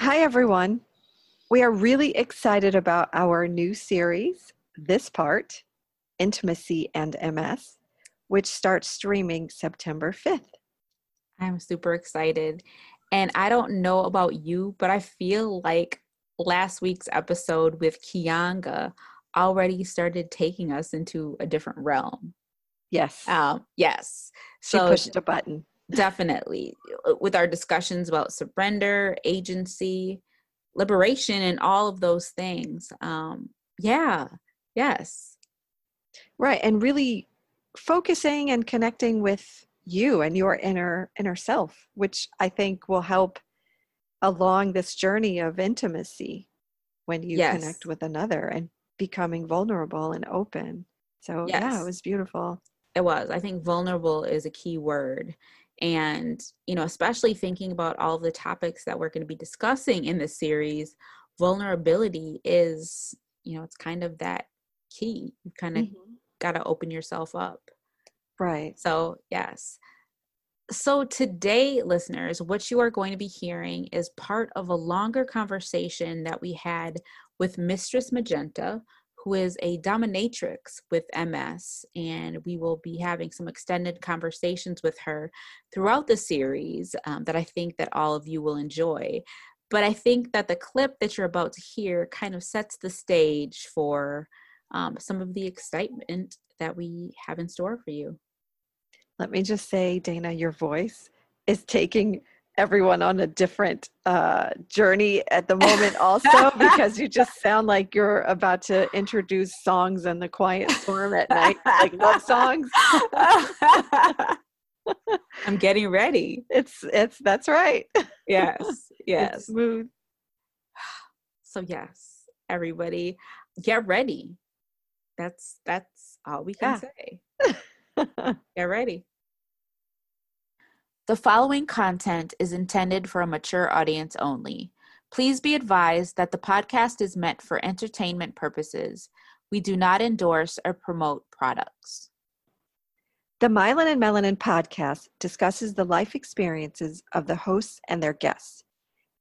Hi, everyone. We are really excited about our new series, This Part Intimacy and MS, which starts streaming September 5th. I'm super excited. And I don't know about you, but I feel like last week's episode with Kianga already started taking us into a different realm. Yes. Um, yes. She so pushed a button. Definitely uh, with our discussions about surrender, agency, liberation, and all of those things. Um, yeah. Yes. Right. And really focusing and connecting with you and your inner inner self, which I think will help along this journey of intimacy when you Yes. connect with another and becoming vulnerable and open. So yeah, it was beautiful. it was i think vulnerable is a key word and you know especially thinking about all the topics that we're going to be discussing in this series vulnerability is you know it's kind of that key you kind of Mhm. got to open yourself up Right. so yes so today listeners what you are going to be hearing is part of a longer conversation that we had with mistress magenta who is a dominatrix with MS, and we will be having some extended conversations with her throughout the series um, that I think that all of you will enjoy. But I think that the clip that you're about to hear kind of sets the stage for um, some of the excitement that we have in store for you. Let me just say, Dana, your voice is taking everyone on a different uh, journey at the moment, also, because you just sound like you're about to introduce songs in the quiet storm at night, like love songs. I'm getting ready. It's it's that's right. Yes, It's yes. smooth. So yes, everybody, get ready. That's that's all we can Yeah. say. Get ready. The following content is intended for a mature audience only. Please be advised that the podcast is meant for entertainment purposes. We do not endorse or promote products. The Myelin and Melanin podcast discusses the life experiences of the hosts and their guests.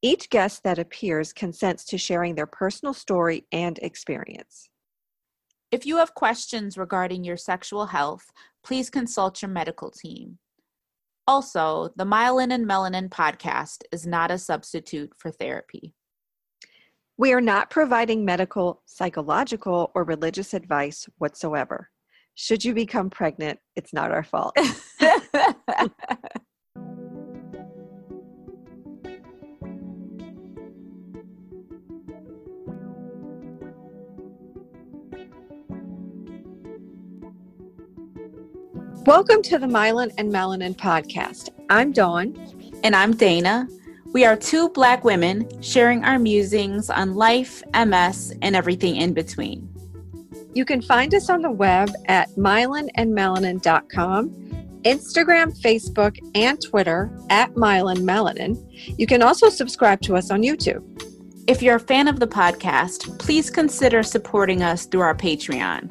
Each guest that appears consents to sharing their personal story and experience. If you have questions regarding your sexual health, please consult your medical team. Also, the Myelin and Melanin podcast is not a substitute for therapy. We are not providing medical, psychological, or religious advice whatsoever. Should you become pregnant, it's not our fault. Welcome to the Myelin and Melanin podcast. I'm Dawn. and I'm Dana. We are two Black women sharing our musings on life, MS, and everything in between. You can find us on the web at myelinandmelanin.com, Instagram, Facebook, and Twitter at myelinmelanin. You can also subscribe to us on YouTube. If you're a fan of the podcast, please consider supporting us through our Patreon.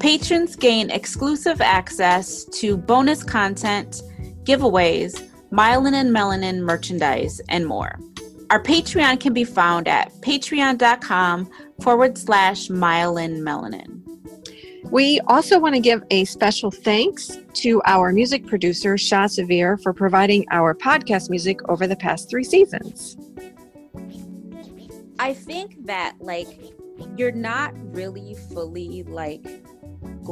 Patrons gain exclusive access to bonus content, giveaways, Myelin and Melanin merchandise, and more. Our Patreon can be found at patreon.com forward slash Myelin Melanin. We also want to give a special thanks to our music producer, Shah Severe, for providing our podcast music over the past three seasons. I think that like you're not really fully like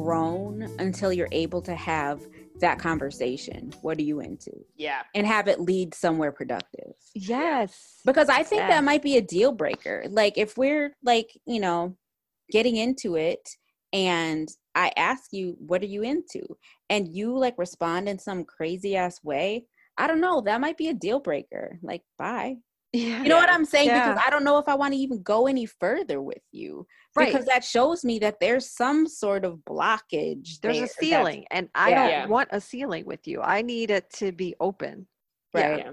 grown until you're able to have that conversation. What are you into? Yeah. And have it lead somewhere productive. Yes. Because I think Yeah. that might be a deal breaker. Like if we're like, you know, getting into it and I ask you, what are you into? And you like respond in some crazy ass way. I don't know. That might be a deal breaker. Like, bye. Yeah. You know what I'm saying? Because I don't know if I want to even go any further with you. Right. Because that shows me that there's some sort of blockage. There's there a ceiling, and I Yeah. don't Yeah. want a ceiling with you. I need it to be open. Right. Yeah.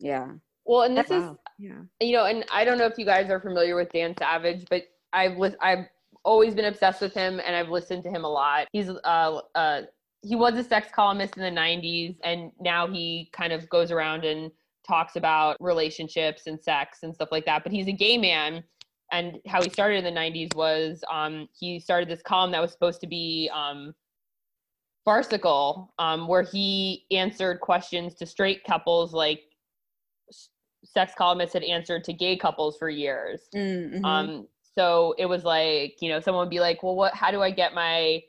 Yeah. Well, and this Wow. Yeah. you know, and I don't know if you guys are familiar with Dan Savage, but I've lis- I've always been obsessed with him, and I've listened to him a lot. He's uh uh he was a sex columnist in the '90s, and now he kind of goes around and talks about relationships and sex and stuff like that. But he's a gay man, and how he started in the '90s was um, he started this column that was supposed to be um, farcical, um, where he answered questions to straight couples like sex columnists had answered to gay couples for years. Mm-hmm. Um, so it was like, you know, someone would be like, well, what, how do I get my,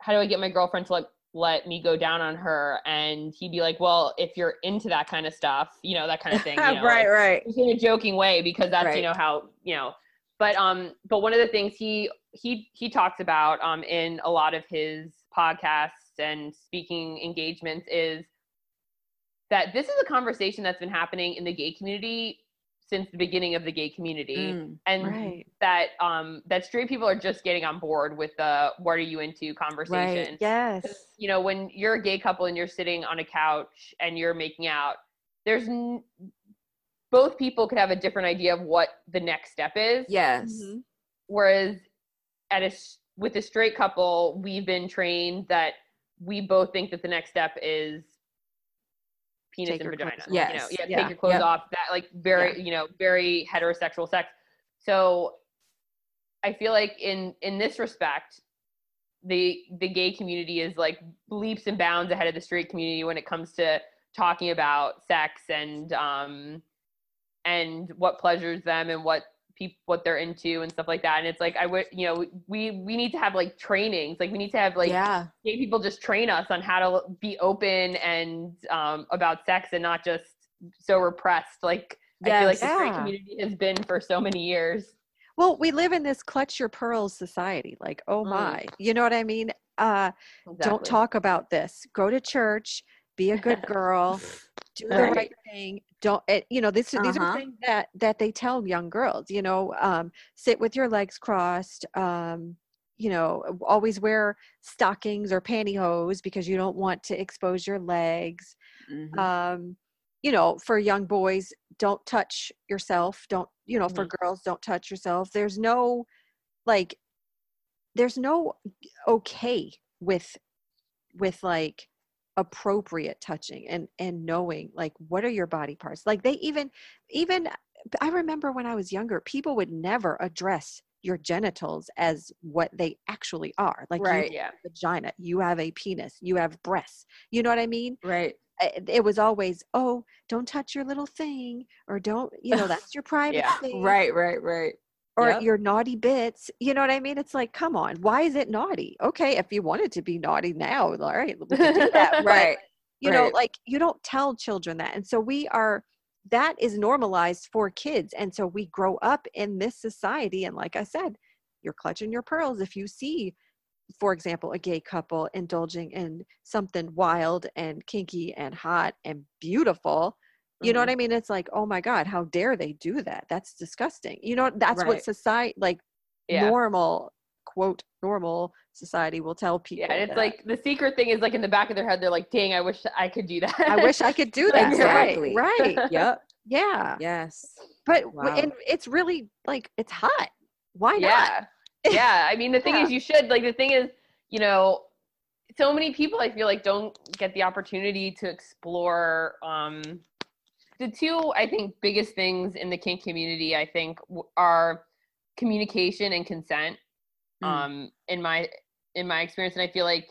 how do I get my girlfriend to let, let me go down on her? And he'd be like, well, if you're into that kind of stuff, you know, that kind of thing. You know, right, like, right. in a joking way because that's, Right. you know, how, you know, but, um, but one of the things he, he, he talks about, um, in a lot of his podcasts and speaking engagements is that this is a conversation that's been happening in the gay community since the beginning of the gay community Mm. and Right. that um that straight people are just getting on board with the what are you into conversation Yes. you know when you're a gay couple and you're sitting on a couch and you're making out there's n- both people could have a different idea of what the next step is Yes. Mhm. whereas at a with a straight couple we've been trained that we both think that the next step is penis Take and vagina clothes you know? Yeah, Yeah. take your clothes Yep. off that like very you know very heterosexual sex. So i feel like in in this respect the the gay community is like leaps and bounds ahead of the straight community when it comes to talking about sex and um and what pleasures them and what people what they're into and stuff like that and it's like i would you know we we need to have like trainings like we need to have like yeah. gay people just train us on how to be open and um about sex and not just so repressed like i feel like Yes. the straight community has been for so many years Well, we live in this clutch your pearls society. Like, oh Mm. my, you know what I mean? Uh, Don't talk about this. Go to church. Be a good girl. do the Right. right thing. Don't it, you know? This these Uh-huh. are things that that they tell young girls. You know, um, sit with your legs crossed. Um, you know, always wear stockings or pantyhose because you don't want to expose your legs. Mhm. Um, you know, for young boys, don't touch yourself. Don't you know? For girls, don't touch yourself. There's no like, there's no okay with with like appropriate touching and and knowing like what are your body parts like they even even i remember when i was younger people would never address your genitals as what they actually are like Right. you yeah a vagina you have a penis you have breasts you know what i mean right. It was always oh don't touch your little thing or don't you know that's your private Yeah. space Right, right, right. Or Yep. your naughty bits. You know what I mean? It's like, come on, why is it naughty? Okay, if you wanted to be naughty now, all right, we can do that. Right. you know, like you don't tell children that. And so we are that is normalized for kids. And so we grow up in this society. And like I said, you're clutching your pearls if you see, for example, a gay couple indulging in something wild and kinky and hot and beautiful. You know what I mean? It's like, oh my God, how dare they do that? That's disgusting. You know, that's Right. what society, like yeah normal, quote, normal society will tell people. yeah and it's that. like the secret thing is like in the back of their head they're like dang i wish i could do that I wish I could do that. Exactly. Right. Right. Yep. Yeah. Yes. But Wow. and it's really like it's hot. Why not? yeah yeah i mean the thing Yeah. is you should like the thing is you know so many people i feel like don't get the opportunity to explore um the two i think biggest things in the kink community i think are communication and consent Mm. um in my in my experience and i feel like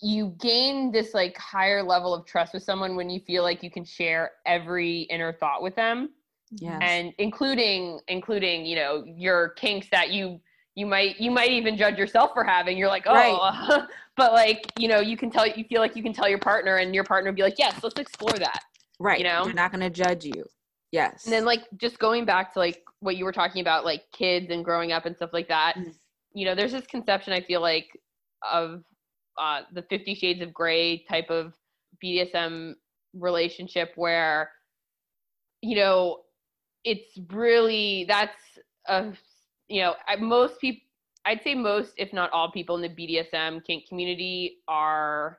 you gain this like higher level of trust with someone when you feel like you can share every inner thought with them Yes. and including including you know your kinks that you you might you might even judge yourself for having you're like oh Right. but like you know you can tell you feel like you can tell your partner and your partner be like yes let's explore that right. you know? They're not going to judge you. Yes. and then like just going back to like what you were talking about like kids and growing up and stuff like that Mm. you know there's this conception i feel like of uh the 50 shades of gray type of bdsm relationship where you know it's really that's a you know I, most people i'd say most if not all people in the bdsm kink community are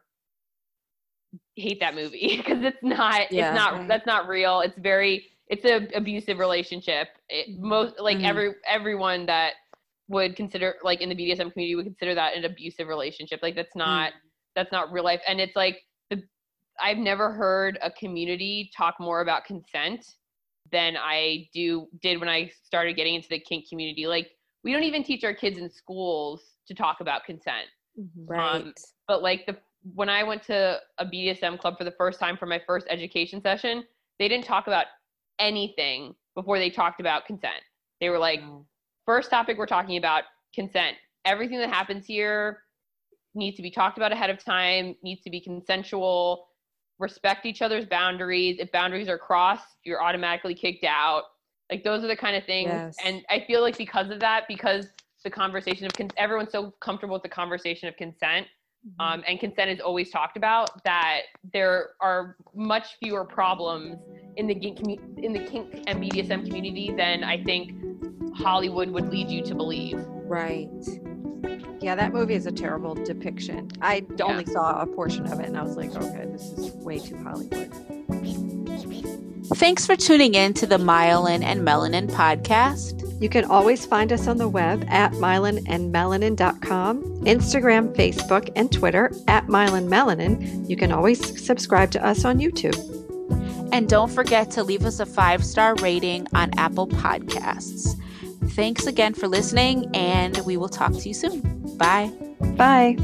hate that movie because it's not Yeah. it's not that's not real it's very it's a abusive relationship it, most like Mhm. every everyone that would consider like in the bdsm community would consider that an abusive relationship like that's not that's not real life and it's like the I've never heard a community talk more about consent than I do did when I started getting into the kink community. Like we don't even teach our kids in schools to talk about consent. Mhm. Right. Um, But like the when I went to a BDSM club for the first time for my first education session, they didn't talk about anything before they talked about consent. They were like, Wow. first topic we're talking about consent. Everything that happens here needs to be talked about ahead of time, needs to be consensual, respect each other's boundaries. If boundaries are crossed, you're automatically kicked out. Like those are the kind of things. Yes. And I feel like because of that, because the conversation of con- everyone's so comfortable with the conversation of consent, um, and consent is always talked about, that there are much fewer problems in the kink commu- in the kink and BDSM community than I think Hollywood would lead you to believe. right. Yeah, that movie is a terrible depiction. I Yeah. only saw a portion of it and I was like, okay, this is way too Hollywood. Thanks for tuning in to the Myelin and Melanin podcast. You can always find us on the web at myelinandmelanin.com, Instagram, Facebook, and Twitter at myelinmelanin. You can always subscribe to us on YouTube. And don't forget to leave us a five star rating on Apple Podcasts. Thanks again for listening, and we will talk to you soon. Bye. Bye.